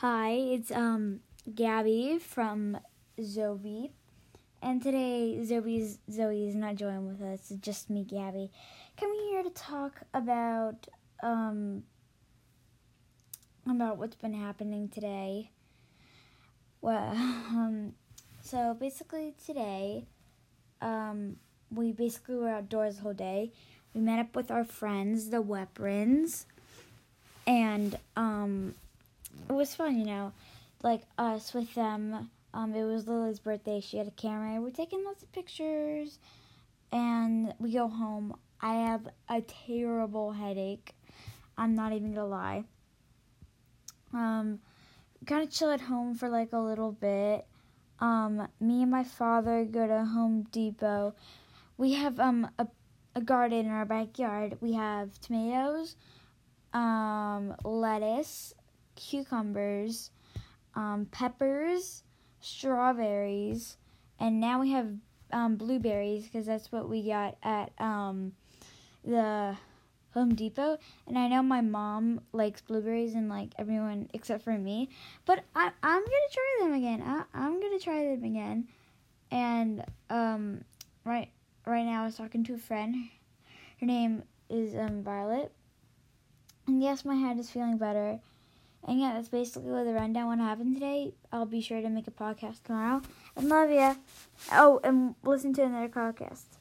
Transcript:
Hi, it's um Gabby from Zoe. And today Zoe's Zoe is not joining with us, it's just me, Gabby. Coming here to talk about um about what's been happening today. Well, um so basically today um we basically were outdoors the whole day. We met up with our friends, the Weprins, and um it was fun, you know, like us with them. Um, it was Lily's birthday. She had a camera. We're taking lots of pictures, and we go home. I have a terrible headache. I'm not even gonna lie. Um, kind of chill at home for like a little bit. Um, me and my father go to Home Depot. We have um a a garden in our backyard. We have tomatoes, um, lettuce, cucumbers, um, peppers, strawberries, and now we have um, blueberries because that's what we got at um, the Home Depot. And I know my mom likes blueberries and like everyone except for me, but I, I'm gonna try them again. I, I'm gonna try them again. And um, right right now, I was talking to a friend. Her name is um, Violet. And yes, my head is feeling better. And yeah, that's basically the rundown what happened today. I'll be sure to make a podcast tomorrow. And love ya. Oh, and listen to another podcast.